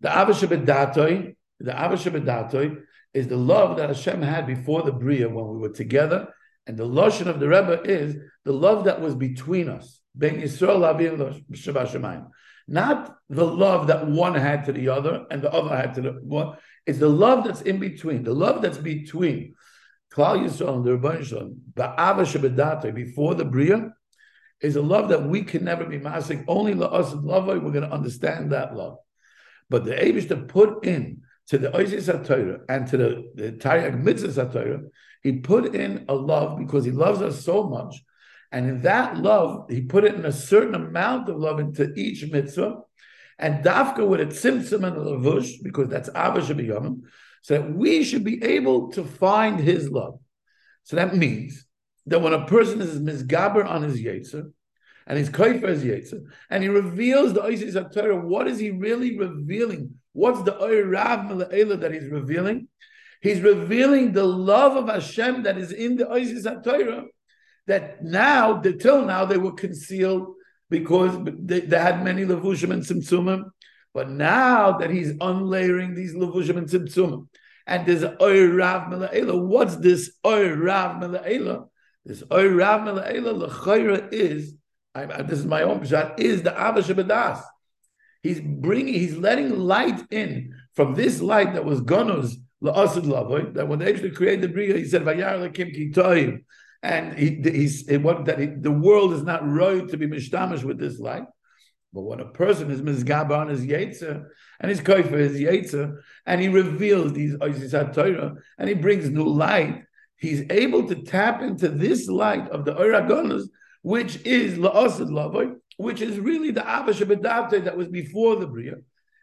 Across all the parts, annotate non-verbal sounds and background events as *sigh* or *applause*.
The Avashabedatoi, the Avashabedatoi is the love that Hashem had before the Bria when we were together. And the Lashon of the Rebbe is the love that was between us. Ben Yisrael Shabbat Not the love that one had to the other and the other had to the one. It's the love that's in between. The love that's between Klal Yisrael and the Ba'ava Shabbat before the Bria, is a love that we can never be masking. Only us and love, we're going to understand that love. But the Abish to put in to the Oisis HaTorah and to the, the Taryag Mitzvah HaTorah, he put in a love because he loves us so much. And in that love, he put in a certain amount of love into each mitzvah. And dafka with a tzimtzum and a lavush, because that's Abba Shabiyamim, so that we should be able to find his love. So that means that when a person is misgaber on his yetzer, and he's kaifer his yetzer, and he reveals the Isis Torah, what is he really revealing? What's the Rav that he's revealing? He's revealing the love of Hashem that is in the Isis Torah, that now, till now, they were concealed because they, they had many levushim and tzimtzumim. But now that he's unlayering these levushim and tzimtzumim, and there's Oir Rav what's this Oir Rav Mela'ela? This Oy Rav Mela'ela L'chayra is, I, this is my own pshat, is the Abba Shabbadas. He's bringing, he's letting light in from this light that was Gonos La'asid Lavoy, that when they actually created Bria, he said, Vayar Lakim Kitoyim. And he, he's what that he, the world is not right to be mishtamish with this light. But when a person is mizgaba on his yetzer and his koifer his yetzer, and he reveals these oisis Torah and he brings new light, he's able to tap into this light of the Oragonas, which is La'asid Lavoy, which is really the Avashabadate that was before the Bria.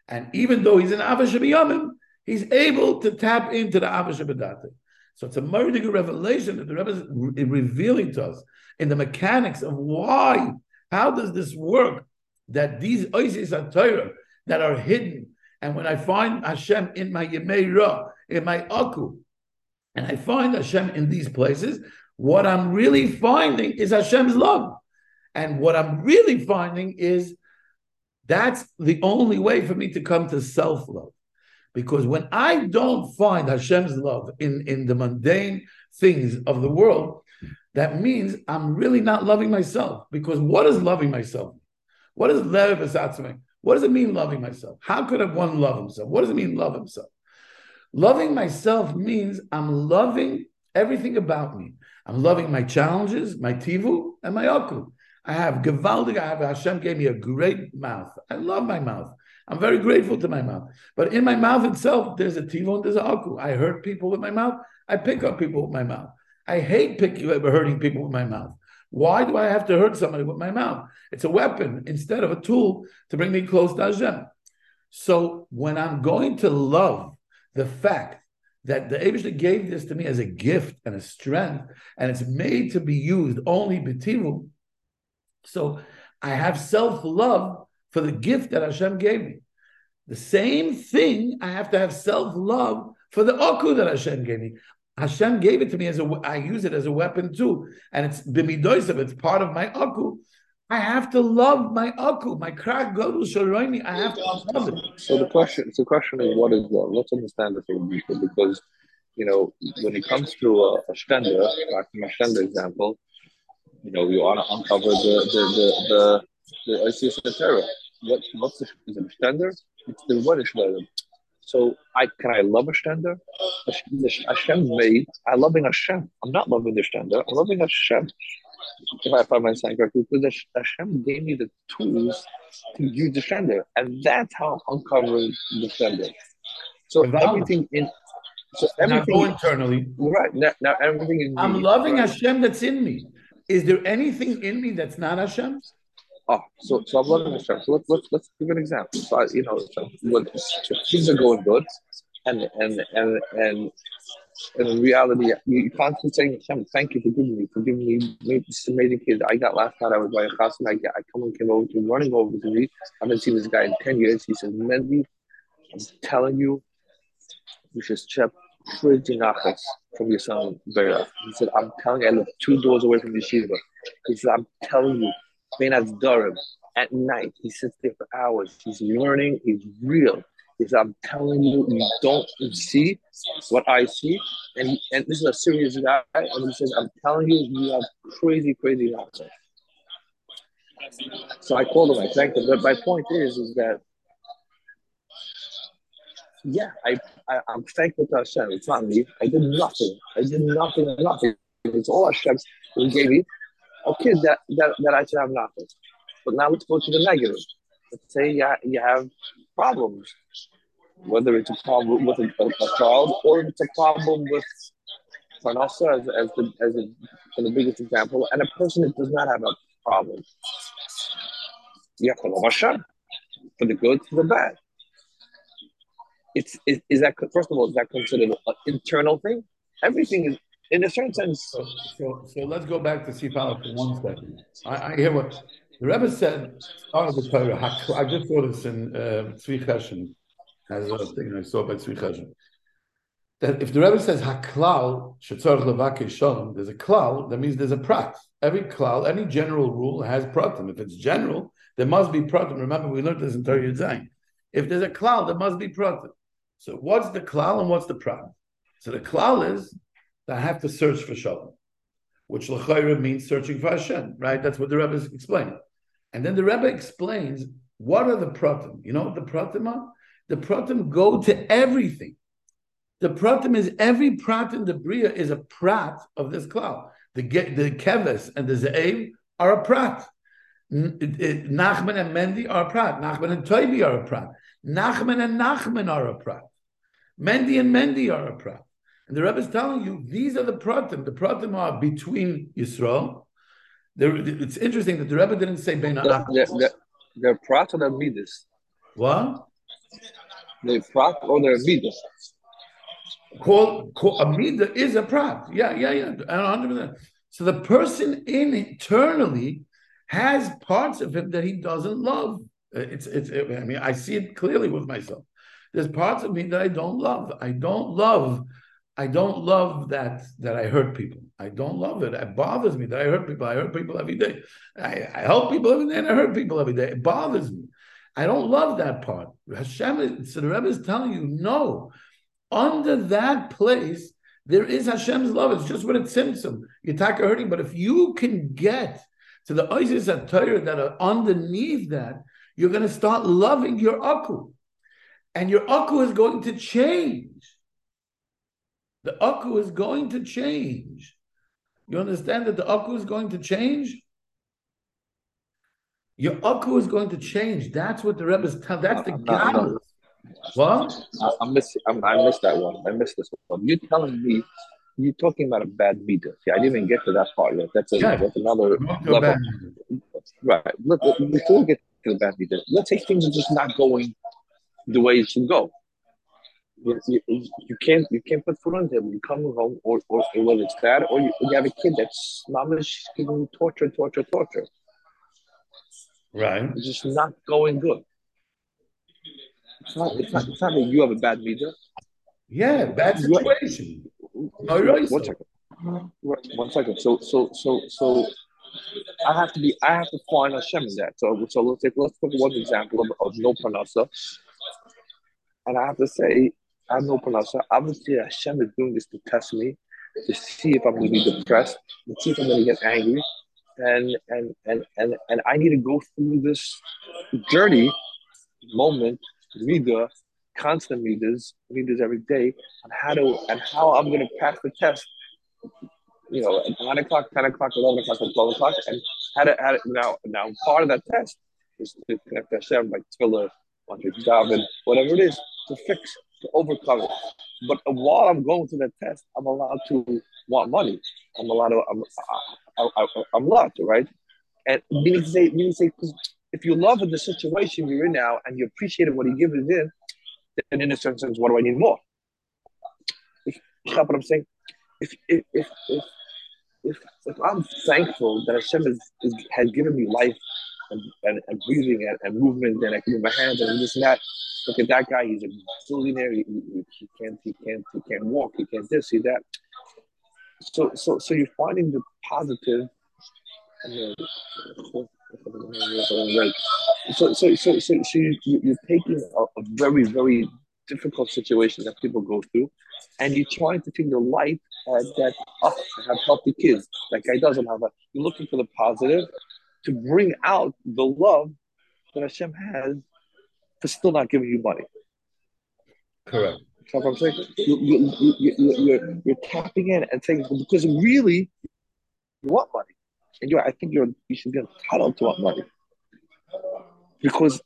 And even though he's an Avashabiyamim, he's able to tap into the Avashabadate. So it's a murder revelation that the Rebbe is revealing to us in the mechanics of why, how does this work? That these Oisis are Torah that are hidden. And when I find Hashem in my Yemei Ra, in my Aku, and I find Hashem in these places, what I'm really finding is Hashem's love. And what I'm really finding is that's the only way for me to come to self love. Because when I don't find Hashem's love in, in the mundane things of the world, that means I'm really not loving myself. Because what is loving myself? What is lev What does it mean loving myself? How could one love himself? What does it mean love himself? Loving myself means I'm loving everything about me. I'm loving my challenges, my tivu, and my aku. I have gewaldig, I have Hashem gave me a great mouth. I love my mouth. I'm very grateful to my mouth. But in my mouth itself, there's a tivu and there's a aku. I hurt people with my mouth. I pick up people with my mouth. I hate picking, uh, hurting people with my mouth. Why do I have to hurt somebody with my mouth? It's a weapon instead of a tool to bring me close to Hashem. So when I'm going to love the fact that the Abishah gave this to me as a gift and a strength, and it's made to be used only betivu. So I have self-love for the gift that Hashem gave me. The same thing, I have to have self-love for the oku that Hashem gave me. Hashem gave it to me as a, I use it as a weapon too, and it's bimidoisav. It's part of my oku. I have to love my aku, my krak godul shalroini. I have to love it. So the question, so the question is, what is love? Let's understand this a little deeper because, you know, when it comes to a, a stender, like my stender example, you know, you want to uncover the the the the, the ICS terror. What what's the is it a stender? It's the what is So I can I love a stender? Hashem made. I loving Hashem. I'm not loving the stender. I'm loving Hashem if I find myself correctly, because Hashem gave me the tools to use the stender, and that's how I'm uncovering Defender. So everything in so everything now go internally. Right now, now everything in I'm me, loving right? Hashem that's in me. Is there anything in me that's not Hashem? Oh, so so I'm loving Hashem. So let's let's let's give an example. So I, you know, so when so things are going good, and and and and and in reality, you constantly saying, Hashem, thank you for giving me, for giving me, this amazing kid. I got last night, I was by a house and I, I come and came over to running over to me. I haven't seen this guy in 10 years. He says, Mendy, I'm telling you, you should check freezing achas from your son, Vera. He said, I'm telling you, I live two doors away from yeshiva. He said, I'm telling you, Benaz Durham, at night, he sits there for hours. He's learning, he's real. Is I'm telling you, you don't see what I see. And and this is a serious guy, and he says, I'm telling you, you have crazy, crazy nonsense. So I called him, I thanked him. But my point is, is that yeah, I, I am thankful to Hashem. It's not me. I did nothing. I did nothing, nothing. It's all Hashem who gave me. Okay, that, that that I should have nothing. But now let's go to the negative. Let's say you, you have problems, whether it's a problem with a, a, a child or it's a problem with Parnasa as, as, the, as the, the biggest example, and a person that does not have a problem. You have to for the good, for the bad. It's is, is that first of all is that considered an internal thing? Everything is in a certain sense. So, so, so let's go back to Sifala for one second. I, I hear what the Rebbe said, of the Torah, I just saw this in uh, Tzvi Cheshen, as a thing I saw by Tzvi Cheshen. That if the Rebbe says haklal shetzorch levake shalom, there's a klal, that means there's a prat. Every klal, any general rule has pratim. If it's general, there must be pratim. Remember, we learned this in Torah Yudzayin. If there's a klal, there must be pratim. So what's the klal and what's the prat? So the klal is that I have to search for shalom which l'chayra means searching for Hashem, right? That's what the Rebbe is explaining. And then the Rebbe explains what are the pratim. You know what the pratim are? The pratim go to everything. The pratim is every prat in the bria is a prat of this klal. The the keves and the ze'ev are a prat. Nachman and Mendy are a prat. Nachman and Toibi are a prat. Nachman and Nachman are a prat. Mendy and Mendy are a prat. And the Rebbe is telling you these are the pratim. The pratim are between Yisrael. There, it's interesting that the Rebbe didn't say Bein They're, they're, prat or they're midas. What? They're prat or they're midas. Call, call a midah is a prat. Yeah, yeah, yeah, hundred percent. So the person in internally has parts of him that he doesn't love. Uh, it's, it's. I mean, I see it clearly with myself. There's parts of me that I don't love. I don't love I don't love that that I hurt people. I don't love it. It bothers me that I hurt people. I hurt people every day. I, I help people every day and I hurt people every day. It bothers me. I don't love that part. Hashem, so the Rebbe is telling you, no. Under that place, there is Hashem's love. It's just what it's tzimtzum. You're hurting, but if you can get to the Isis at Torah that are underneath that, you're going to start loving your Aku. And your Aku is going to change. The Aku is going to change. You understand that the Aku is going to change? Your Aku is going to change. That's what the Rebbe is telling. That's the guy. What? I, I missed. I, I missed that one. I missed this one. You're telling me you're talking about a bad meter. See, I didn't even get to that part yet. That's, a, yeah. that's another level. Right. Look, before we get to the bad meter, let's say things are just not going the way it should go you, you, you, can't you can't put food on the table. You come home, or, or, or whether it's that, or you, you have a kid that's mama's giving you torture, torture, torture. Right. It's just not going good. It's not. It's not. It's not that you have a bad meter. Yeah, bad situation. Right. One second. One second. So, so, so, so, I have to be. I have to find Hashem in that. So, so let's take. Let's take one example of, of no panasa. And I have to say, I have no parnasa. Obviously, Hashem is doing this to test me, to see if I'm going to be depressed, to see if I'm going to get angry, and and and and and I need to go through this journey, moment, reader, constant readers, readers every day, on how to and how I'm going to pass the test. You know, at nine o'clock, ten o'clock, eleven o'clock, and twelve o'clock, and how to, how now now part of that test is to connect Hashem by your whatever it is to fix to overcome it. But while I'm going through that test, I'm allowed to want money. I'm allowed to. I'm, I, I'm allowed to, right? And meaning to say, meaning to say, if you love the situation you're in now and you appreciate what he gives in, then in a certain sense, what do I need more? If, you know what I'm saying? If if if if, if, if I'm thankful that Hashem is, is, has given me life and, and, and breathing and, and movement and I can move my hands and this and that, look at that guy, he's a billionaire. He, he, he, can't, he can't, he can't walk. He can't this, see that. So, so, so you're finding the positive. So, so, so, so, so you, you're taking a, a very, very difficult situation that people go through, and you're trying to think the light uh, that oh, I have healthy kids. That guy doesn't have a. You're looking for the positive to bring out the love that Hashem has for still not giving you money. Correct. You know what I'm saying? You, you, you, you, you're, you're tapping in and saying, because really, you want money. And you I think you're, you should be entitled to want money. Because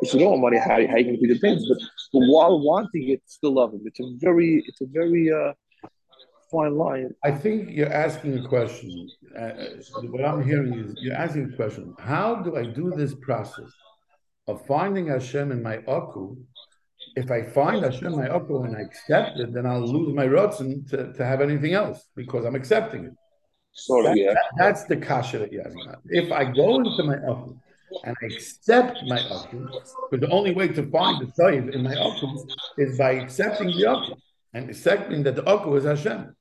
if you don't want money, how, how are you going to do the things? But, but while wanting it, still love him. It's a very, it's a very uh, fine line. I think you're asking a question. Uh, what I'm hearing is you're asking a question. How do I do this process of finding Hashem in my aku? If I find Hashem in my aku and I accept it, then I'll lose my rotzen to, to have anything else because I'm accepting it. Sort that, yeah. That, that's the kasha that you're asking. If I go into my aku and I accept my aku, because the only way to find the save in my aku is by accepting the aku and accepting that the aku is Hashem.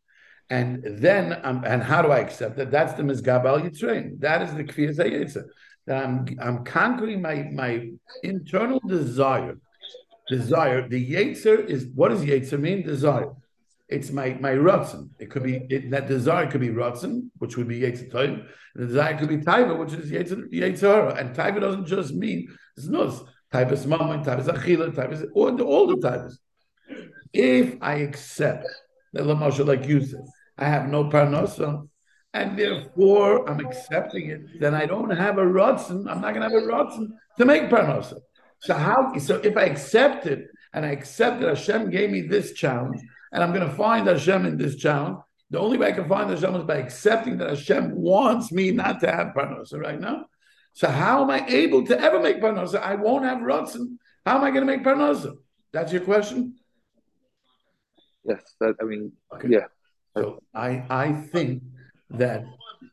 And then, um, and how do I accept that? That's the Mizgabal Yitzrain. That is the Kfir Zayitzah. That I'm, I'm conquering my, my internal desire. Desire. The Yetzer is, what does Yetzer mean? Desire. It's my my Ratzin. It could be, it, that desire could be Ratzin, which would be Yetzer Toim. The desire could be Taiva, which is Yetzer, And Taiva doesn't just mean Znus. Taiva is Mammon, Taiva is Achila, Taiva is all, all the Taivas. If I accept that Lamasha, like you said, I have no parnosa, and therefore I'm accepting it. Then I don't have a rotzen. I'm not going to have a rotzen to make parnosa. So how? So if I accept it and I accept that Hashem gave me this challenge, and I'm going to find Hashem in this challenge, the only way I can find Hashem is by accepting that Hashem wants me not to have parnosa right now. So how am I able to ever make parnosa? I won't have rotzen. How am I going to make parnosa? That's your question. Yes, that I mean, okay. yeah. So I I think that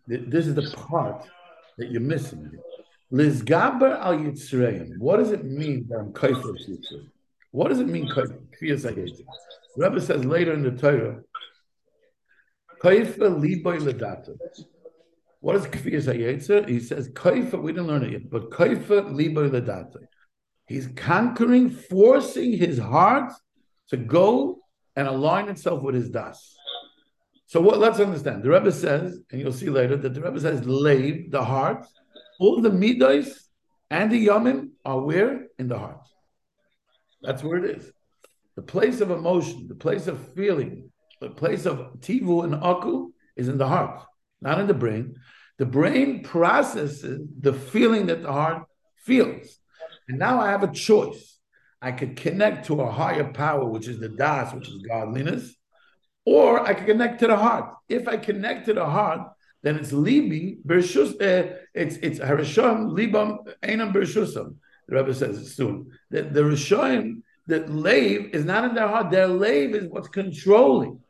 th- this is the part that you're missing. Lizgaber al Yitzrayim. What does it mean that I'm kaifer Yitzrayim? What does it mean? The Rebbe says later in the Torah, kaifer liboy ledata. What is kfiyas hayetzer? He says kaifer. We didn't learn it yet, but kaifer liboy ledata. He's conquering, forcing his heart to go and align itself with his das. So what? Let's understand. The Rebbe says, and you'll see later that the Rebbe says, "Lave the heart, all the midos and the yamim are where in the heart. That's where it is. The place of emotion, the place of feeling, the place of tivu and aku is in the heart, not in the brain. The brain processes the feeling that the heart feels, and now I have a choice. I could connect to a higher power, which is the das, which is godliness, or I can connect to the heart. If I connect to the heart, then it's libi bershus. Uh, it's it's harisham libam einam bershusam. The Rebbe says it soon. The the rishayim, that lave is not in their heart. Their lave is what's controlling.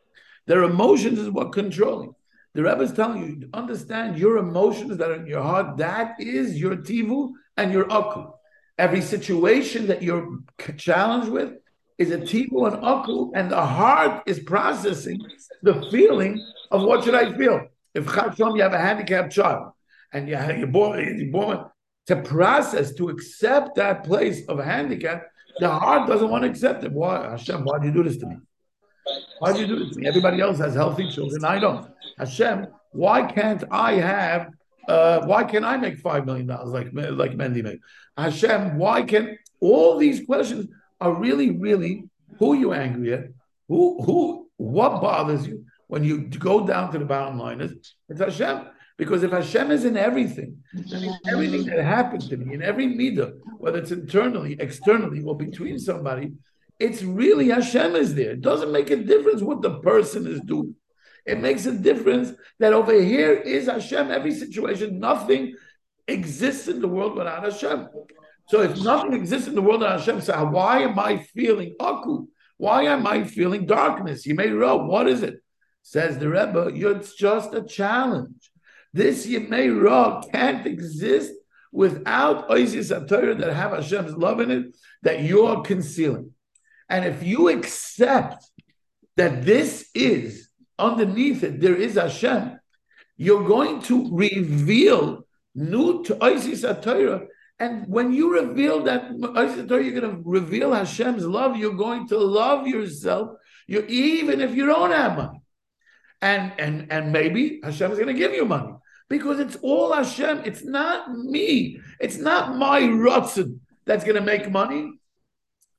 Their emotions is what controlling. The Rebbe is telling you, understand your emotions that are in your heart. That is your tivu and your aku. Every situation that you're challenged with, is a tibu and aku, and the heart is processing the feeling of what should I feel. If Chachom, you have a handicapped child, and you you're born, you're born to process, to accept that place of handicap, the heart doesn't want to accept it. Why, Hashem? Why do you do this to me? Why do you do this to me? Everybody else has healthy children. I don't. Hashem, why can't I have? Uh, why can't I make five million dollars like like Mendy made? Hashem, why can all these questions? Are really, really who you're angry at, who, who, what bothers you when you go down to the bottom line is it's Hashem. Because if Hashem is in everything, everything that happens to me, in every midah, whether it's internally, externally, or between somebody, it's really Hashem is there. It doesn't make a difference what the person is doing. It makes a difference that over here is Hashem. Every situation, nothing exists in the world without Hashem. So if nothing exists in the world Hashem, so why am I feeling aku? Why am I feeling darkness? Made it What is it? Says the Rebbe, it's just a challenge. This Yemei Ra can't exist without Oisis Torah that have Hashem's love in it that you're concealing. And if you accept that this is underneath it, there is Hashem, you're going to reveal new to Isis Torah. And when you reveal that you're going to reveal Hashem's love. You're going to love yourself. You even if you don't have money, and and and maybe Hashem is going to give you money because it's all Hashem. It's not me. It's not my rotzen that's going to make money.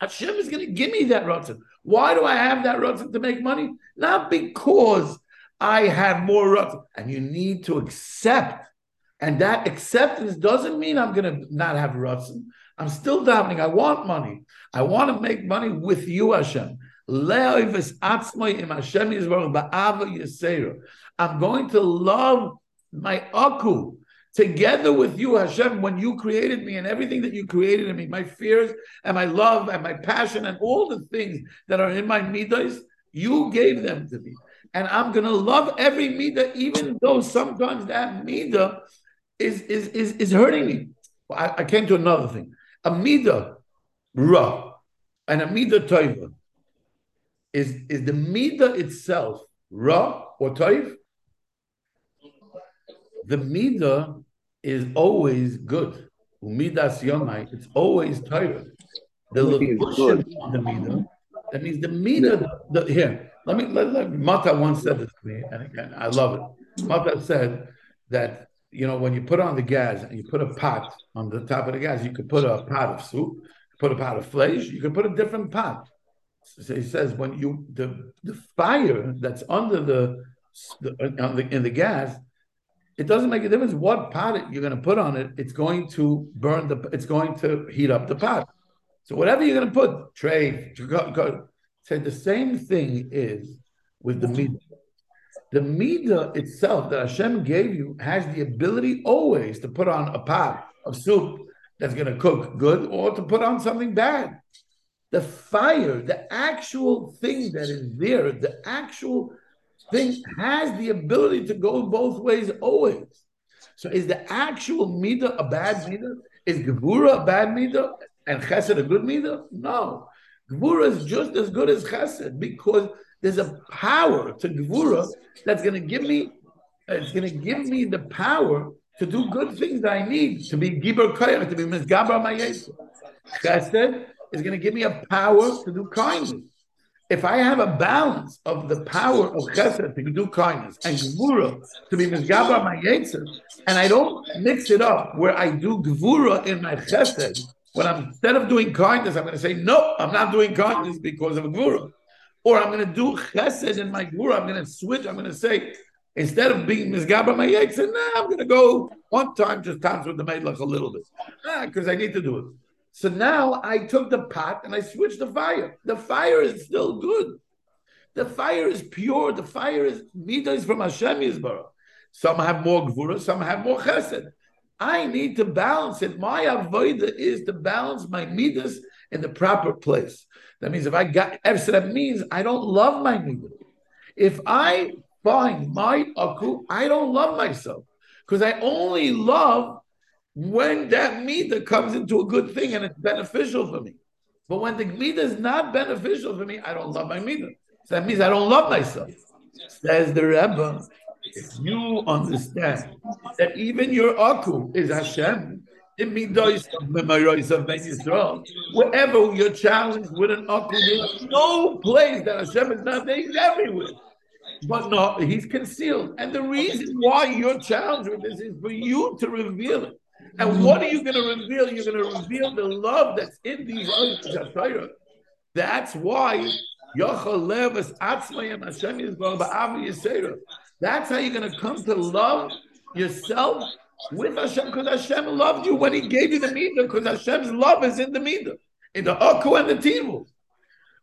Hashem is going to give me that rotzen. Why do I have that rotzen to make money? Not because I have more rotzen. And you need to accept. And that acceptance doesn't mean I'm going to not have rotzen. I'm still davening. I want money. I want to make money with you, Hashem. I'm going to love my aku together with you, Hashem, when you created me and everything that you created in me, my fears and my love and my passion and all the things that are in my midas, you gave them to me. And I'm going to love every midah, even though sometimes that midah is, is, is, is hurting me. I, I came to another thing. A midah ra and a midah toiva. Is, is the midah itself ra or toiv? The midah is always good. Umidas yomai, it's always Torah. The locution of the midah, that means the midah, the, the, here, let me, let, let, Mata once said this to me, and again, I love it. Mata said that, you know, when you put on the gas and you put a pot on the top of the gas, you could put a pot of soup, put a pot of flesh, you could put a different pot. So he says when you, the, the fire that's under the, the, uh, the in the gas it doesn't make a difference what pot you're going to put on it. It's going to burn the. It's going to heat up the pot. So whatever you're going to put, tray, say the same thing is with the midah. The midah itself that Hashem gave you has the ability always to put on a pot of soup that's going to cook good, or to put on something bad. The fire, the actual thing that is there, the actual thing has the ability to go both ways always. So is the actual midah a bad midah? Is Gevura a bad midah and Chesed a good midah? No. Gevura is just as good as Chesed because there's a power to Gevura that's going to give me, it's going to give me the power to do good things I need, to be Gibber Koyach, to be Mizgabar Mayesa. Chesed is going to give me a power to do kindness if I have a balance of the power of chesed to do kindness and gvura to be misgabar my yetzer, and I don't mix it up where I do gvura in my chesed, when I'm instead of doing kindness, I'm going to say no, I'm not doing kindness because of gvura, or I'm going to do chesed in my gvura. I'm going to switch. I'm going to say instead of being misgabar my yetzer, nah, I'm going to go one time just times with the like a little bit because ah, I need to do it. So now I took the pot and I switched the fire. The fire is still good. The fire is pure. The fire is midas from Hashem Yisbarah. Some have more gvura, some have more chesed. I need to balance it. My avoida is to balance my midas in the proper place. That means if I got so that means I don't love my midas. If I find my aku, I don't love myself because I only love when that midah comes into a good thing and it's beneficial for me. But when the midah is not beneficial for me, I don't love my midah. So that means I don't love myself. Says the Rebbe, if you understand that even your aku is Hashem, in midos of memories of Yisrael, wherever you're challenged with an aku, there's no place that Hashem is not there. He's everywhere. But no, he's concealed. And the reason why you're challenged with this is for you to reveal it. And what are you going to reveal? You're going to reveal the love that's in these others. That's why that's how you're going to come to love yourself with Hashem because Hashem loved you when He gave you the midah because Hashem's love is in the midah, in the aku and the tivu.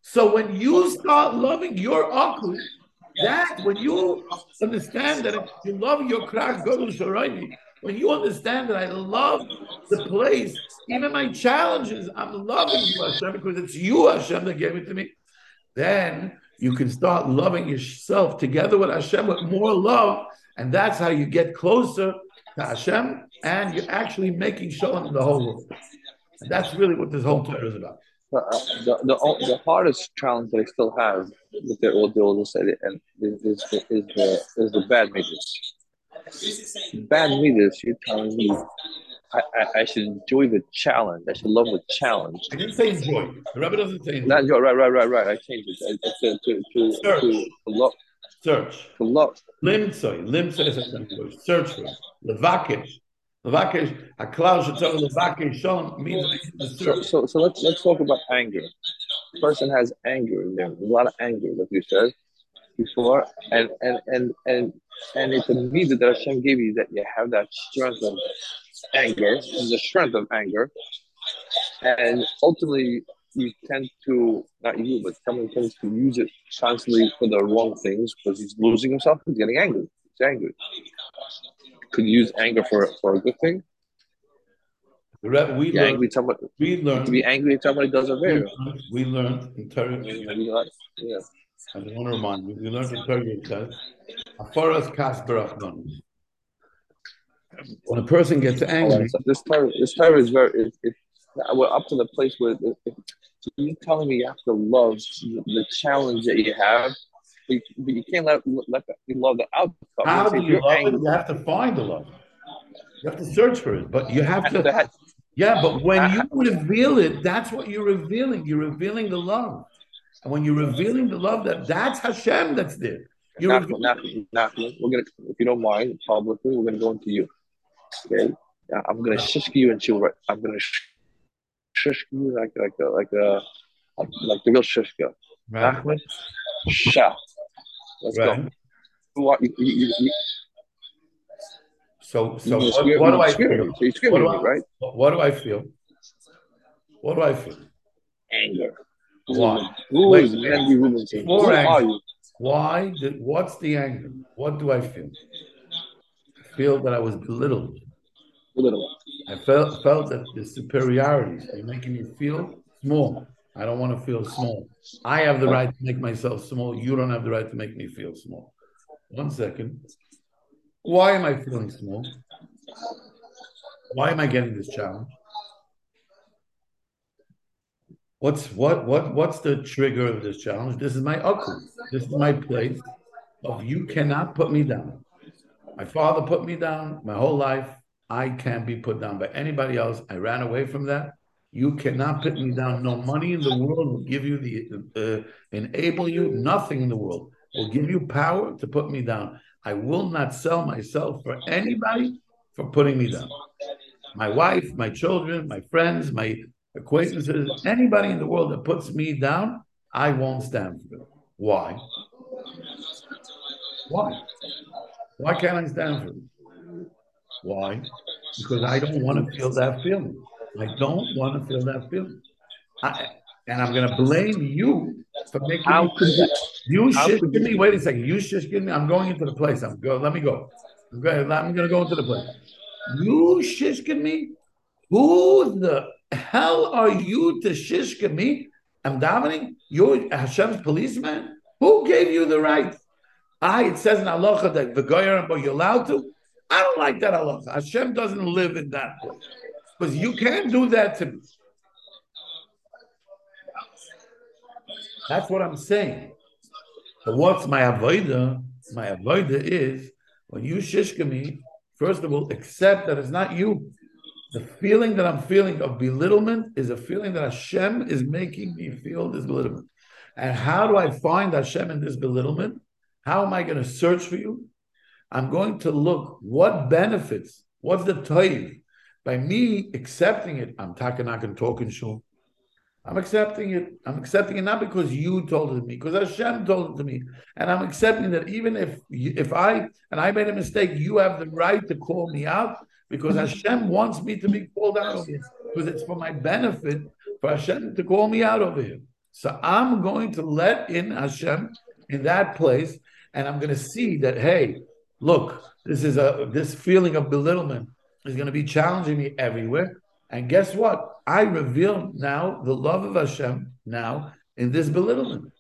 So when you start loving your aku, that when you understand that you love your krach gadol sharaini, when you understand that I love the place, even my challenges, I'm loving you, Hashem, because it's you, Hashem, that gave it to me, then you can start loving yourself together with Hashem with more love. And that's how you get closer to Hashem and you're actually making shalom in the whole world. And that's really what this whole Torah is about. Uh, the, the, the hardest challenge that I still have with the old the older side and is, is, is, the, is the bad middas bad midas, you're telling me I, I, I, should enjoy the challenge. I should love the challenge. I didn't say enjoy. The Rebbe doesn't say enjoy. Not enjoy. Right, right, right, right. I changed it. I, I said to to to, to love. Search. Limtsoy. Limtsoy is a Search for it. Levakish. Levakish. A cloud should tell Levakish. Means the So, search. so so let's let's talk about anger. The person has anger in them. There's a lot of anger, like you said before, and and and and and it's a midah that Hashem gave you that you have that strength of anger, the strength of anger, and ultimately you tend to not you, but someone tends to use it constantly for the wrong things because he's losing himself. He's getting angry. He's angry. Could use anger for for a good thing? We learned. angry. We To be angry at somebody does a learned, we learned in Torah. Yeah. I want to remind you. We learned in Torah. It says, "Aforas kas barachman." When a person gets angry, So this time, this time is very. It, it, we're up to the place where it, so you're telling me you have to love the, challenge that you have, but you, but you can't let let the, you love the outcome. how do you love it? You have to find the love. You have to search for it, but you have to. that- Yeah, but when you reveal it, that's what you're revealing. You're revealing the love. And when you're revealing the love, that that's Hashem that's there. You're Not, not, not, we're gonna, if you don't mind, publicly, we're gonna go into you. Okay, Yeah, I'm gonna shush you and. Right, I'm gonna sh- shush you like like a like a like the real shushka. right? Shah. Let's go. Right. Are you? you, you, So, so what, what do I feel? What do I- right? What do I feel? What do I feel? Anger. Why? Who Wait, is. Randy Rubinson? More Who anger. Why? Did, what's the anger? What do I feel? I feel that I was belittled. Little. I felt felt that the superiority is making me feel small. I don't want to feel small. I have the right to make myself small. You don't have the right to make me feel small. One second. Why am I feeling small? Why am I getting this challenge? What's what what what's the trigger of this challenge? This is my uncle. This is my place of you cannot put me down. My father put me down my whole life. I can't be put down by anybody else. I ran away from that. You cannot put me down. No money in the world will give you the uh, enable you. Nothing in the world will give you power to put me down. I will not sell myself for anybody for putting me down. My wife, my children, my friends, my acquaintances, anybody in the world that puts me down, I won't stand for it. Why? Why? Why can't I stand for it? Why? Because I don't want to feel that feeling. I don't want to feel that feeling. I, and I'm going to blame you for making How me you? you How shit could give me. Wait a second. You shit give me. I'm going into the place. I'm go. Let me go. I'm going. I'm going to go into the place. You shishkin me. Who the hell are you to shishkin me? I'm davening. You're Hashem's policeman. Who gave you the right? I. It says in halacha that the goyer, but you're allowed to. I don't like that halacha. Hashem doesn't live in that place because you can't do that to me. That's what I'm saying. But what's my avoida? My avoida is when you shishka me, first of all, accept that it's not you. The feeling that I'm feeling of belittlement is a feeling that Hashem is making me feel this belittlement. And how do I find Hashem in this belittlement? How am I going to search for you? I'm going to look what benefits, what's the toiv? By me accepting it, I'm takanak talking shul. I'm accepting it. I'm accepting it not because you told it to me, because Hashem told it to me, and I'm accepting that even if if I and I made a mistake, you have the right to call me out because Hashem wants me to be called out because it's for my benefit for Hashem to call me out over here. So I'm going to let in Hashem in that place, and I'm going to see that hey, look, this is a this feeling of belittlement is going to be challenging me everywhere. And guess what? I reveal now the love of Hashem now in this belittlement.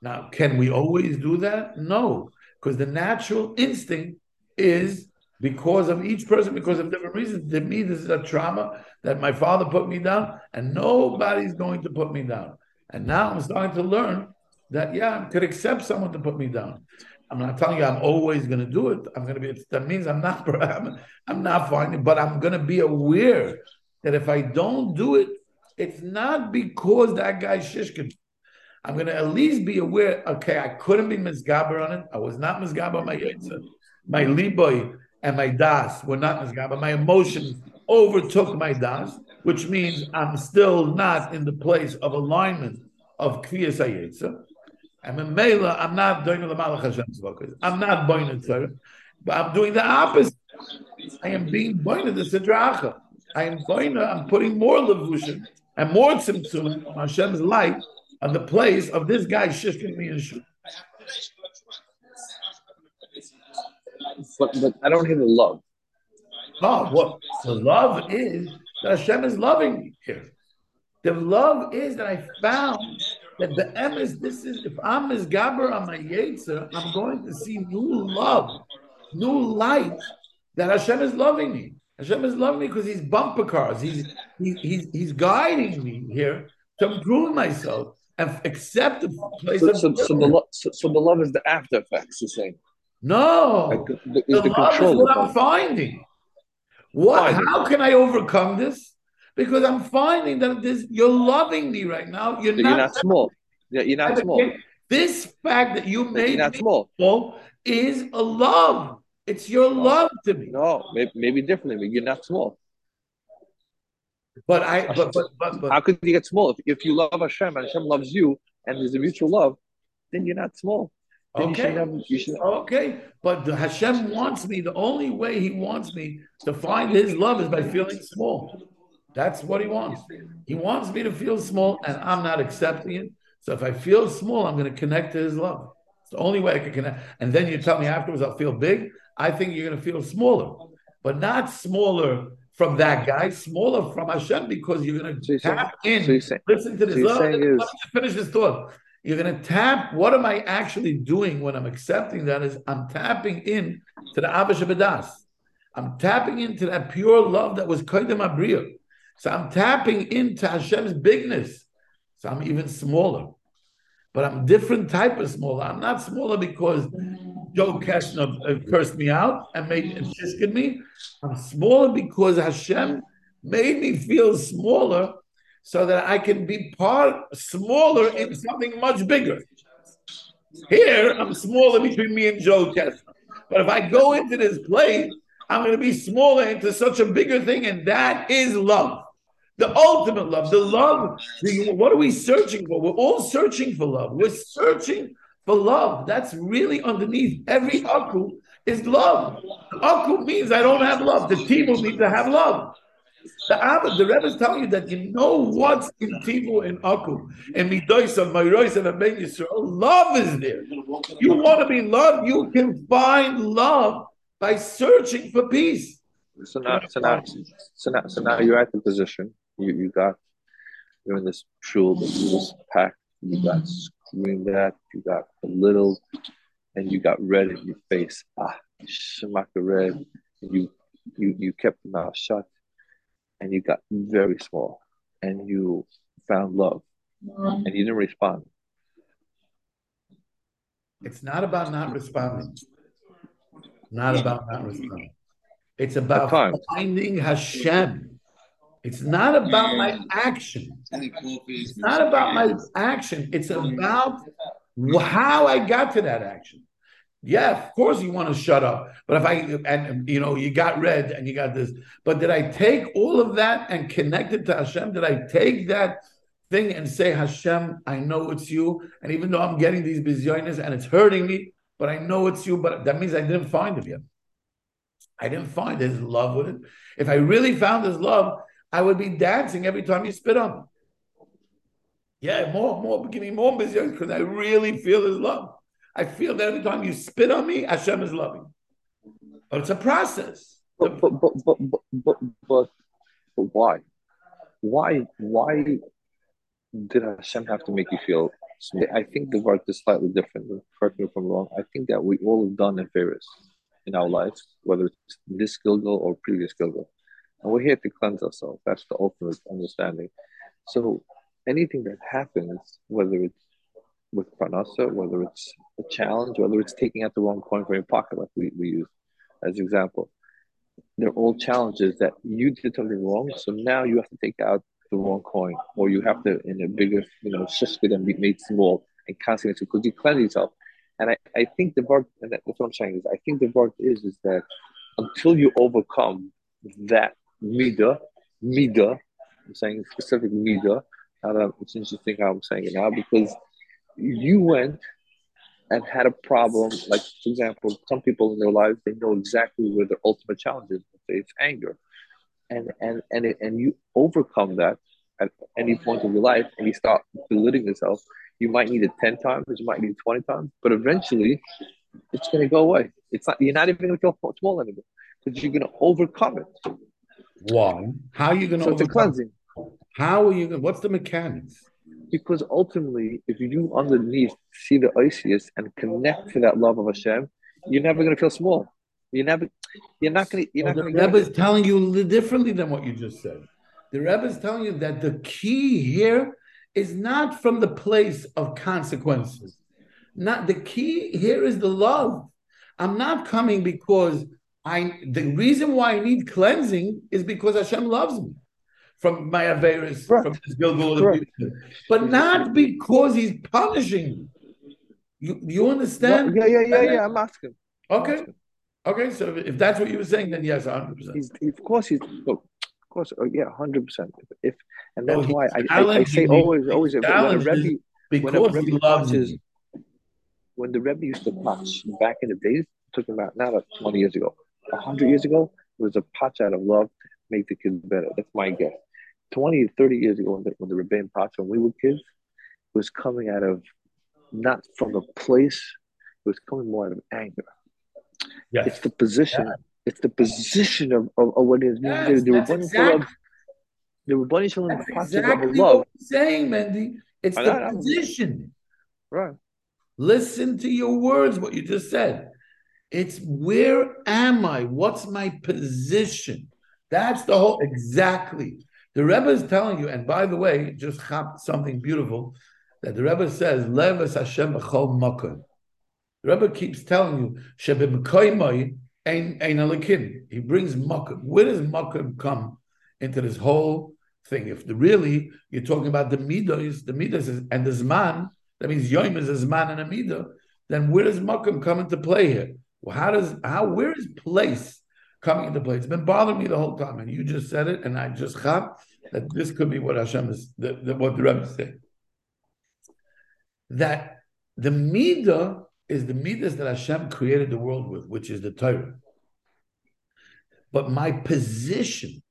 Now, can we always do that? No, because the natural instinct is because of each person, because of different reasons. To me, this is a trauma that my father put me down, and nobody's going to put me down. And now I'm starting to learn that, yeah, I could accept someone to put me down. I'm not telling you I'm always going to do it. I'm going to be. That means I'm not. *laughs* I'm, I'm not finding, but I'm going to be aware that if I don't do it, it's not because that guy shishkin. I'm going to at least be aware. Okay, I couldn't be misgaber on it. I was not misgaber my yetzer. My liboy and my das were not misgaber. My emotions overtook my das, which means I'm still not in the place of alignment of kriyas hayetzer. I'm a mela. I'm not doing the malach Hashem's focus. I'm not boining Torah, but I'm doing the opposite. I am being boining the sidracha. I am going. To I'm putting more levushim and more tzimtzum on Hashem's light on the place of this guy shifting me and shoot. But, but I don't hear the love. Oh, what the love is that Hashem is loving me here. The love is that I found that the M is this is if I'm as Gaber, I'm a Yetzer, I'm going to see new love, new light that Hashem is loving me. Hashem is loving me because He's bumper cars. He's he, he's he's guiding me here to improve myself and accept the place. So, so, so, the lo- so, so, the love is the after effects. You're saying? No, like the, the, the, love is what I'm finding. What? How can I overcome this? Because I'm finding that this you're loving me right now. You're, not, you're not small. Yeah, you're not small. This fact that you made you're not small. small is a love. It's your love to me. No, maybe, maybe differently, but you're not small. But I, but, but, but, but how could you get small if, if you love Hashem and Hashem loves you and there's a mutual love? Then you're not small. Then okay. Have, should... Okay. But the Hashem wants me. The only way He wants me to find His love is by feeling small. That's what he wants. He wants me to feel small, and I'm not accepting it. So if I feel small, I'm going to connect to his love. It's the only way I can connect. And then you tell me afterwards I'll feel big. I think you're going to feel smaller, but not smaller from that guy, smaller from Hashem because you're going to so tap saying, in. So listen to this. So Let me finish this thought. You're going to tap. What am I actually doing when I'm accepting that? Is I'm tapping in to the Abba Shabbadas. I'm tapping into that pure love that was Kaidim Abriya. So I'm tapping into Hashem's bigness. So I'm even smaller. But I'm different type of smaller. I'm not smaller because Joe Keshner uh, cursed me out and made and shishkin me. I'm smaller because Hashem made me feel smaller so that I can be part smaller in something much bigger. Here, I'm smaller between me and Joe Kessler. But if I go into this place, I'm going to be smaller into such a bigger thing, and that is love. The ultimate love, the love. What are we searching for? We're all searching for love. We're searching for love. That's really underneath every aku is love. Aku means I don't have love. The tibu means to have love. The Abba, the Rebbe is telling you that you know what's in tibu and aku and midoisa, myroisa, and ben Yisrael. Love is there. You want to be loved. You can find love by searching for peace. So now, so now, so now, so now you're at the position you, you got you're in this shul that you was packed, you got screamed at, you got belittled, and you got red in your face. Ah, shemaka red. And you you you kept your mouth shut and you got very small and you found love and you didn't respond. It's not about not responding. Not about not responding. It's about finding Hashem. It's not about my action. It's not about my action. It's about how I got to that action. Yeah, of course you want to shut up. But if I and you know you got red and you got this, but did I take all of that and connect it to Hashem? Did I take that thing and say, Hashem, I know it's you, and even though I'm getting these bizyonis and it's hurting me, but I know it's you. But that means I didn't find him yet. I didn't find his love with it. If I really found his love, I would be dancing every time you spit on me. Yeah, more, more, give me more bizyonis because I really feel his love. I feel that every time you spit on me, Hashem is loving. But it's a process. But but but but but, but, but, why? Why why did Hashem have to make you feel? I think the work is slightly different. Correct me if I'm wrong. I think that we all have done affairs in our lives, whether it's this Gilgal or previous Gilgal. And we're here to cleanse ourselves. That's the ultimate understanding. So anything that happens, whether it's with Pranasa, whether it's a challenge, whether it's taking out the wrong coin from your pocket, like we, we use as example. They're all challenges that you did something wrong, so now you have to take out the wrong coin, or you have to, in a bigger, you know, shifted and be made small and constantly because you cleanse yourself. And I, I think the work, and that's what I'm saying is, I think the work is is that until you overcome that midah, midah, I'm saying specific midah. It's interesting how I'm saying it now because you went and had a problem, like for example, some people in their lives they know exactly where their ultimate challenge is. It's anger, and and and it, and you overcome that at any point of your life, and you start belittling yourself. You might need it ten times, you might need it twenty times, but eventually, it's going to go away. It's not. You're not even going to feel small anymore because you're going to overcome it. Why? How are you going to? So it's a cleansing. How are you going? What's the mechanics? Because ultimately, if you do underneath see the Oisis and connect to that love of Hashem, you're never going to feel small. You're never. You're not going to. You're well, not. The Rebbe is telling you differently than what you just said. The Rebbe is telling you that the key here is not from the place of consequences. Not the key here is the love. I'm not coming because I. The reason why I need cleansing is because Hashem loves me from my Averis, from his Gilgul, but not because he's punishing you. You, understand? No, yeah, yeah, yeah, yeah. I'm asking. Okay. I'm asking. Okay, so if that's what you were saying, then yes, 100%. He's, of course, he's, look, of course, oh, yeah, 100%. If, and that's why I, I, I, say always, always, when a Rebbe, when a Rebbe when the Rebbe used to patch back in the days, talking about now like 20 years ago, 100 years ago, it was a patch out of love, make the kids better. That's my guess. 20, 30 years ago when the, when the Rebbein Patch, when we were kids, was coming out of not from a place, it was coming more out of anger. Yes. It's the position. Yeah. It's the position of, of, of what it is. Yes, they, were bunny exactly, full of, they were bunny full of exactly of love. What I'm saying, Mendy. It's I, the I, position. Right. Listen to your words, what you just said. It's where am I? What's my position? That's the whole exactly. The Rebbe is telling you, and by the way, just something beautiful that the Rebbe says, Levas Hashem b'chol. The Rebbe keeps telling you, Shebimkoimoi. He brings makom. Where does makom come into this whole thing? If the really you're talking about the midos, the midos is, and the zman, that means yom is a zman and a midah. Then where does makom come into play here? Well, how does how where is place coming into play. It's been bothering me the whole time, and you just said it, and I just thought that this could be what Hashem is, the, the, what the Rebbe is saying. That the midah is the midas that Hashem created the world with, which is the Torah. But my position,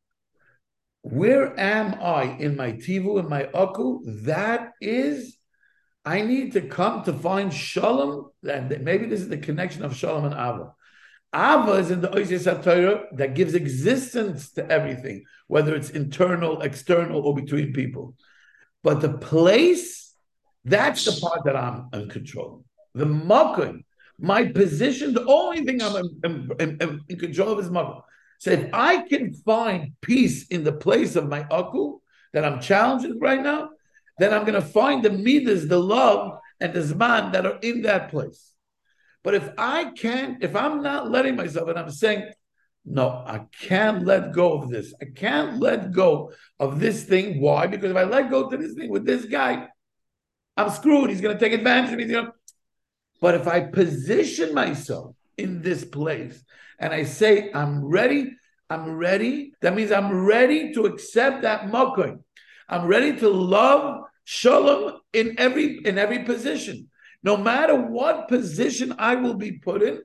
where am I in my tivu, in my aku? That is, I need to come to find shalom. And maybe this is the connection of shalom and ava. Ava is in the Oisis Torah that gives existence to everything, whether it's internal, external, or between people. But the place, that's the part that I'm in control. The makom, my position, the only thing I'm in, in, in control of is makom. So if I can find peace in the place of my aku that I'm challenging right now, then I'm going to find the midas, the love, and the zman that are in that place. But if I can't, if I'm not letting myself, and I'm saying, no, I can't let go of this. I can't let go of this thing. Why? Because if I let go to this thing with this guy, I'm screwed. He's going to take advantage of me. Know? But if I position myself in this place and I say, I'm ready, I'm ready, that means I'm ready to accept that makom. I'm ready to love shalom in every in every position. No matter what position I will be put in,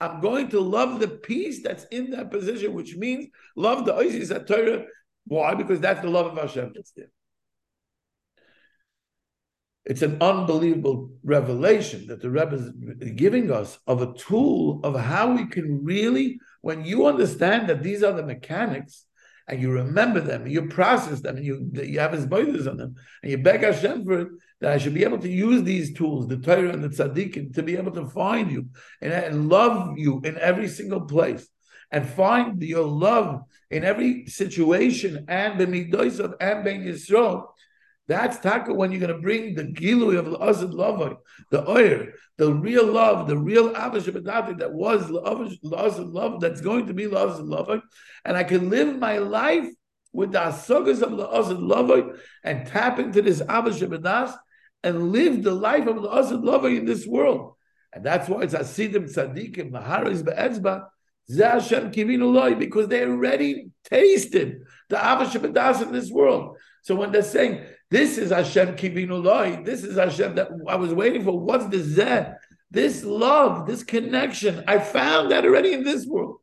I'm going to love the peace that's in that position, which means love the Oisis Torah. Why? Because that's the love of Hashem that's there. It's an unbelievable revelation that the Rebbe is giving us of a tool of how we can really, when you understand that these are the mechanics, and you remember them, and you process them, and you you have his borders on them, and you beg Hashem for it, that I should be able to use these tools, the Torah and the Tzaddikim, to be able to find you and, and love you in every single place, and find your love in every situation, and the midosav and ben Yisrael, That's taka when you're going to bring the gilui of Azad Lavai, the oir, the real love, the real Avashabadati that was Azad love, that's going to be Azad Lavai. And I can live my life with the asagas of the Azad Lavai and tap into this Avashabadas and live the life of the Azad Lavai in this world. And that's why it's Asidim Tzadikim, Maharis Be'etzba, Hashem Kivinu because they already tasted the Avashabadas in this world. So when they're saying, this is Hashem kivinu loy. This is Hashem that I was waiting for. What's the zeh? This love, this connection. I found that already in this world.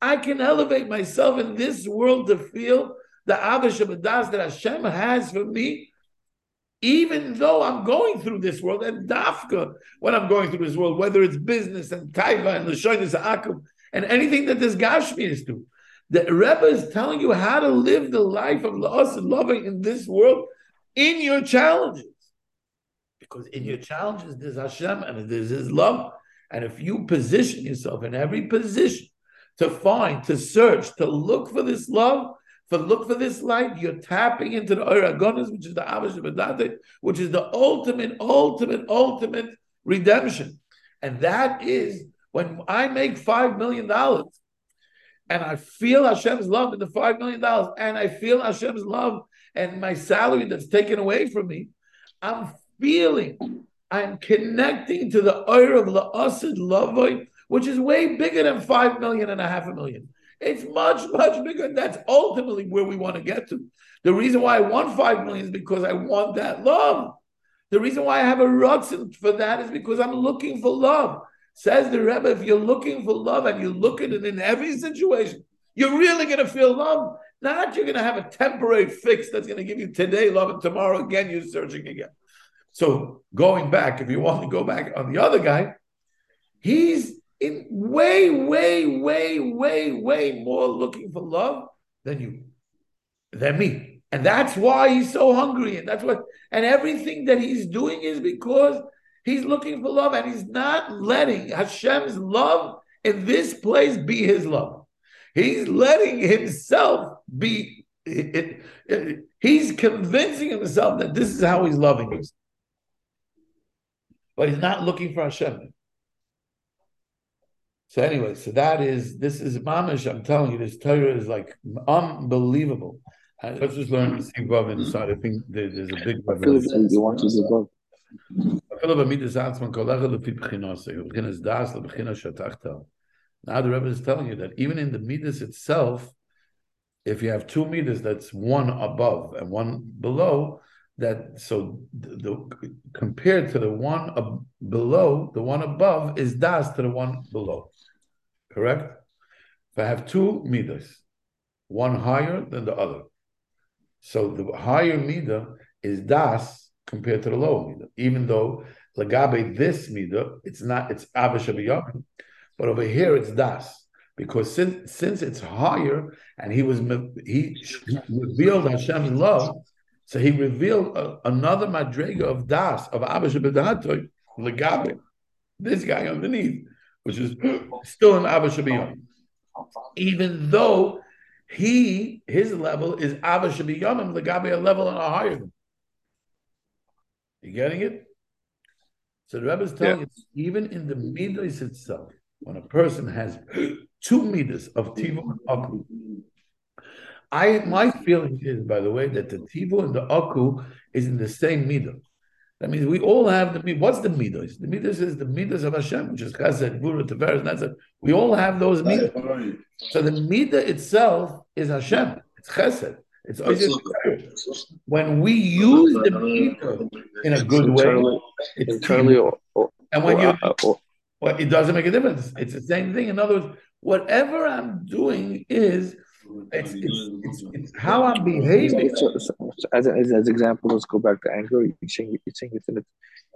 I can elevate myself in this world to feel the Avashabadas that Hashem has for me, even though I'm going through this world. And dafka, when I'm going through this world, whether it's business and taiva and the lashonis akub and anything that this gashmi is to. The Rebbe is telling you how to live the life of and loving in this world in your challenges. Because in your challenges, there's Hashem and there's His love. And if you position yourself in every position to find, to search, to look for this love, for look for this light, you're tapping into the Oragonis, which is the Avash which is the ultimate, ultimate, ultimate redemption. And that is when I make $5 million and I feel Hashem's love in the $5 million, and I feel Hashem's love and my salary that's taken away from me, I'm feeling, I'm connecting to the oil of the Asid Lavoy, which is way bigger than five million and a half a million. It's much, much bigger. That's ultimately where we want to get to. The reason why I want five million is because I want that love. The reason why I have a rutzen for that is because I'm looking for love. Says the Rebbe, if you're looking for love and you look at it in every situation, you're really going to feel love. Not you're going to have a temporary fix that's going to give you today love and tomorrow again you're searching again. So going back, if you want to go back on the other guy, he's in way, way, way, way, way more looking for love than you, than me. And that's why he's so hungry. And that's what, and everything that he's doing is because he's looking for love and he's not letting Hashem's love in this place be his love. He's letting himself be, it, it, he's convincing himself that this is how he's loving us. But he's not looking for Hashem. So anyway, so that is this is mamish. I'm telling you, this Torah is like unbelievable. Uh, let's just learn to see above inside. I think there's a big revelation. You want to see above. Now the Rebbe is telling you that even in the midas itself, if you have two midas, that's one above and one below. That so the, the compared to the one ab- below, the one above is das to the one below. Correct. If I have two midas, one higher than the other, so the higher midah is das compared to the lower midah. Even though lagabe this midah, it's not it's avashabiyakim, but over here it's das because since since it's higher and he was he, he revealed Hashem's love, so he revealed a, another madrega of das of Abba Shabbatatoy legabe this guy underneath, which is *gasps* still an Abba Shabbat, even though he his level is Abba Shabbat legabe a level and a higher. You getting it? So the Rebbe is telling yeah. us even in the midas itself when a person has *gasps* two meters of tivu and aku. I my feeling is, by the way, that the tivu and the aku is in the same meter. That means we all have the meter. what's the midas? The midas is the midas of Hashem, which is chesed, gevura, tiferes, netzah. We all have those midas. So the midah itself is Hashem. It's chesed. It's when we use the midah in a good way, it's internally or, or, and when you uh, well, it doesn't make a difference. It's the same thing. In other words, whatever I'm doing is it's, it's, it's, it's how I'm behaving. So, so, so as, as, as example, let's go back to anger. You're saying, you're saying it's in it,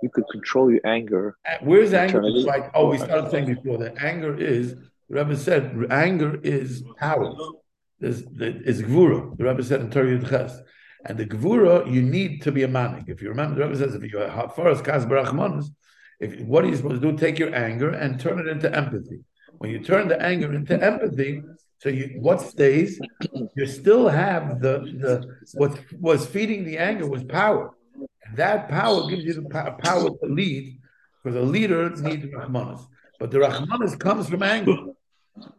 you could control your anger. Where's anger? Like, oh, we started saying before that anger is, the Rebbe said, anger is power. There's, it's gvura. The Rebbe said in Torah Ches. And the gvura, you need to be a manik. If you remember, the Rebbe says, if you are first kas barachmanos, if what are you supposed to do? Take your anger and turn it into empathy. When you turn the anger into empathy, So you, what stays? You still have the the what was feeding the anger was power. That power gives you the power to lead, because a leader needs rahmanas. But the rahmanas comes from anger.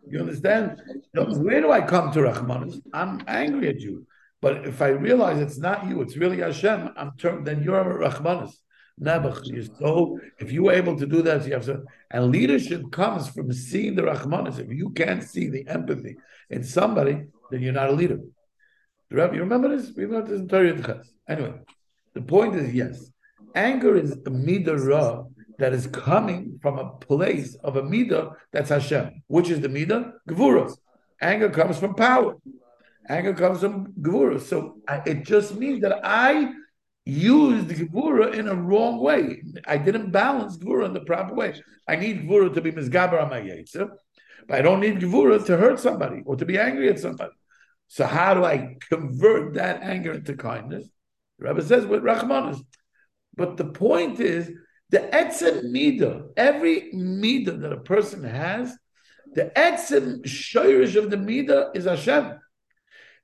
You understand? Where do I come to rahmanas? I'm angry at you. But if I realize it's not you, it's really Hashem, I'm turned, then you're a rahmanas. Nebuch, you're so, if you were able to do that, you have to, and leadership comes from seeing the rahmanas. If you can't see the empathy in somebody, then you're not a leader. The Rebbe, You remember this? We remember this in Torah Anyway, the point is yes, anger is a midah that is coming from a place of a midah that's Hashem. Which is the midah? Gevura. Anger comes from power. Anger comes from Gevura. So it just means that I used Gevura in a wrong way. I didn't balance Gevura in the proper way. I need Gevura to be Mizgaber on my Yetzer, but I don't need Gevura to hurt somebody or to be angry at somebody. So how do I convert that anger into kindness? The Rebbe says with Rachmanis. But the point is, the etzem midah, every midah that a person has, the etzem shirish of the midah is Hashem.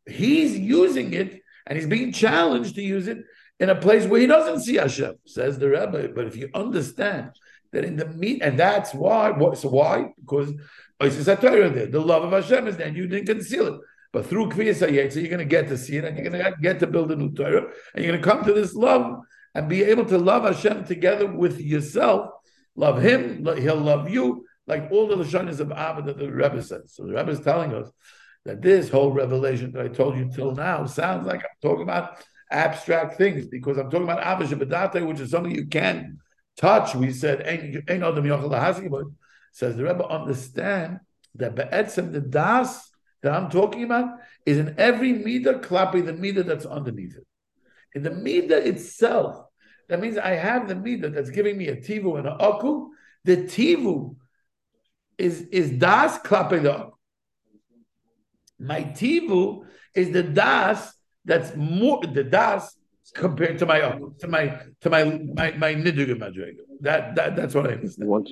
He's using it and he's being challenged to use it in a place where he doesn't see Hashem, says the Rebbe. But if you understand that in the meat, and that's why, what, so why? Because there, the love of Hashem is there, and you didn't conceal it. But through Kviyas so you're going to get to see it, and you're going to get to build a new Torah, and you're going to come to this love and be able to love Hashem together with yourself. Love Him, He'll love you, like all the Lashonis of Abba that the Rebbe says. So the Rebbe is telling us that this whole revelation that I told you till now sounds like I'm talking about abstract things because I'm talking about Avashabadate, which is something you can touch. We said, Ein Adam but says the Rebbe, understand that Be'etzem, the Das that I'm talking about, is in every Mida klapi, the Mida that's underneath it. In the Mida itself, that means I have the Mida that's giving me a Tivu and an Aku. The Tivu is, is Das klapi the. My Tivu is the Das that's more the das compared to my to my to my my my madriga. That that that's what I understand. One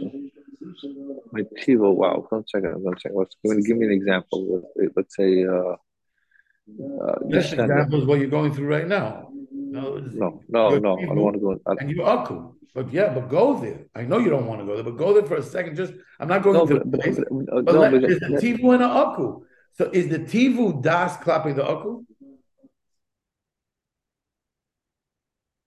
my tivo. Wow, one second, one second. Let's give me an example. Let's say. Uh, uh, this example is what you're going through right now. No, no, no, no. I don't want to go. I, and you aku. But yeah, but go there. I know you don't want to go there, but go there for a second. Just I'm not going no, to. But, the place, but, but, but, no, is the tivu and an aku? So is the tivu das clapping the aku?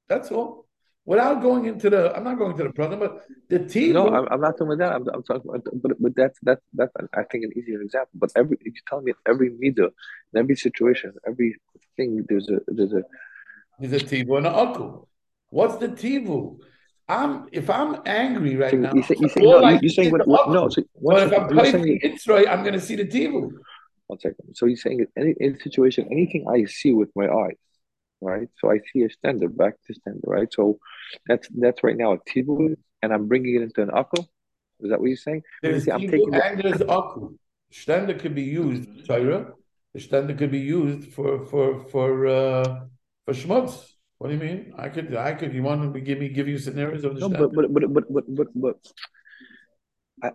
That's all. Without going into the, I'm not going to the problem, but the team. No, I'm, I'm not talking about that. I'm, I'm talking about, but but that's that's that's I think an easier example. But every you tell me every media, in every situation, every thing, there's a there's a there's a tivu and an uncle. What's the tivu? I'm if I'm angry right so now. You say, you say, no, you, you're saying what, what, no. So but if I'm playing Israel, I'm going to see the tivu. One second. So you're saying any any situation, anything I see with my eyes, right? So I see a stender, back to stender, right? So that's that's right now a tibu, and I'm bringing it into an akku. Is that what you're saying? There's see, I'm taking and there's akku. Stender could be used, Torah. The stender could be used for for for uh, for schmutz. What do you mean? I could I could. You want to give me give you scenarios of the no, but but but but but but. but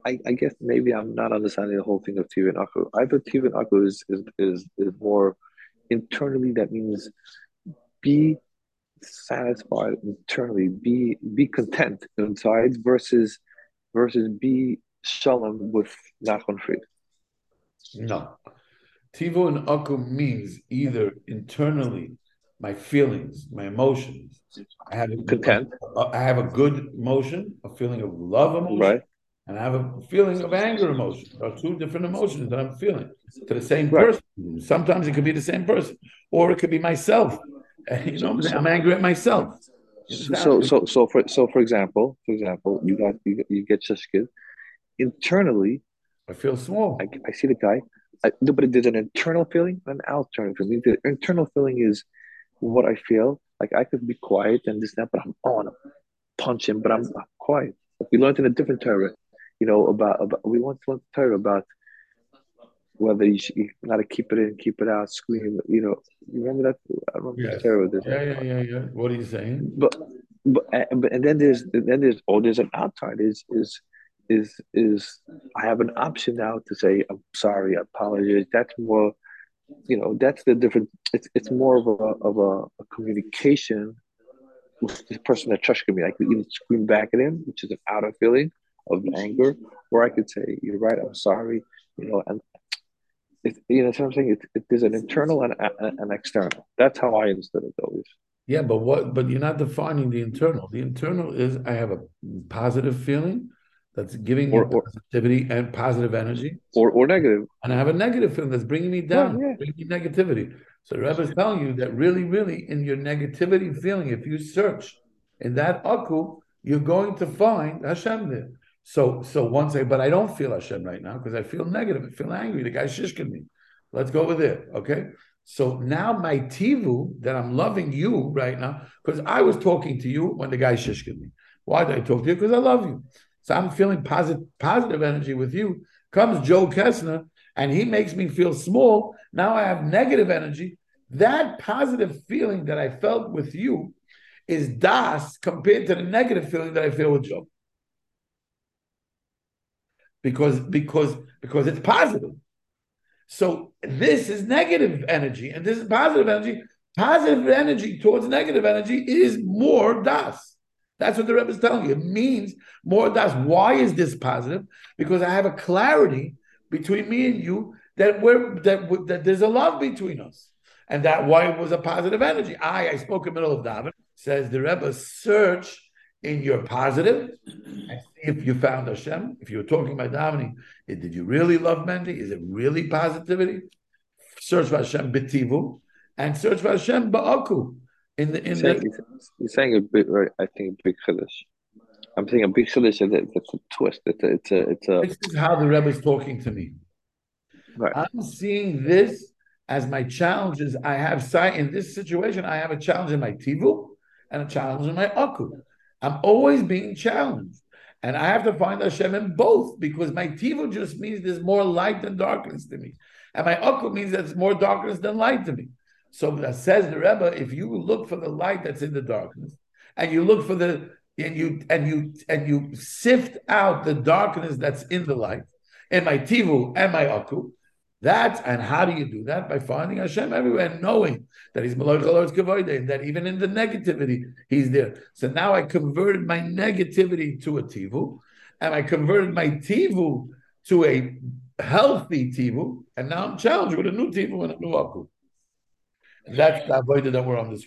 I, I guess maybe I'm not understanding the whole thing of Tiva and Akku. I thought Tiva and Akku is, is, is, is more internally, that means be satisfied internally, be be content inside versus versus be shalom with nachon fried. No. Tivo and Aku means either internally, my feelings, my emotions. I have a content. Uh, I have a good emotion, a feeling of love emotion, right. and I have a feeling of anger emotion. There are two different emotions that I'm feeling to the same right. person. Sometimes it could be the same person, or it could be myself. *laughs* You know, I'm angry at myself. So, so, so for so for example, for example, you got you, you get shishkid. Internally, I feel small. I, I see the guy. I, no, but there's an internal feeling, an external feeling. The internal feeling is what I feel. Like I could be quiet and this that, but I'm on him, punch him, but I'm, I'm quiet. Like we learned in a different Torah, you know, about about we want to learn Torah about whether you, should, you gotta keep it in, keep it out, scream. You know, you remember that? I remember yes. Yeah, yeah, yeah, yeah. What are you saying? But but and, but and then there's then there's oh there's an outside is is is is I have an option now to say I'm sorry, I apologize. That's more, you know, that's the different. It's it's more of a of a, a communication with the person that trusted me. I could either scream back at him, which is an outer feeling of anger, or I could say, "You're right, I'm sorry," you know, and it, you know what I'm saying. It, it, there's an internal and an external. That's how I understood it always. Yeah, but what? But you're not defining the internal. The internal is I have a positive feeling that's giving or, me positivity or, and positive energy, or or negative, and I have a negative feeling that's bringing me down, yeah, yeah. bringing me negativity. So the Rebbe is telling you that really, really, in your negativity feeling, if you search in that aku, you're going to find Hashem there. So, so once I, but I don't feel Hashem right now because I feel negative. I feel angry. The guy shishkin me. Let's go with it. Okay. So now my tivu that I'm loving you right now because I was talking to you when the guy shishkin me. Why did I talk to you? Because I love you. So I'm feeling positive, positive energy with you. Comes Joe Kessner and he makes me feel small. Now I have negative energy. That positive feeling that I felt with you is das compared to the negative feeling that I feel with Joe. Because because because it's positive. So this is negative energy, and this is positive energy. Positive energy towards negative energy is more das. That's what the Rebbe is telling you. It means more das. Why is this positive? Because I have a clarity between me and you that we're that, that there's a love between us, and that why it was a positive energy. I I spoke in the middle of David says the Rebbe search in your positive and see if you found Hashem. If you were talking about davening, eh, did you really love Mendy? Is it really positivity? Search for Hashem betivu and search for Hashem ba'aku. In the in saying, the, you're saying a bit, right? I think a big chiddush. I'm saying a big chiddush. And it's a twist. It's a, it's a, it's a. This is how the Rebbe is talking to me. Right. I'm seeing this as my challenges. I have sight in this situation. I have a challenge in my tivu and a challenge in my aku. I'm always being challenged. And I have to find Hashem in both because my tivu just means there's more light than darkness to me. And my aku means there's more darkness than light to me. So that says the Rebbe, if you look for the light that's in the darkness, and you look for the and you and you and you sift out the darkness that's in the light, in my tivu and my aku, that and how do you do that? By finding Hashem everywhere and knowing that He's Malach Kavoide, and that even in the negativity, He's there. So now I converted my negativity to a tivu, and I converted my tivu to a healthy tivu, and now I'm challenged with a new tivu and a new aku. That's the avoided that we're on this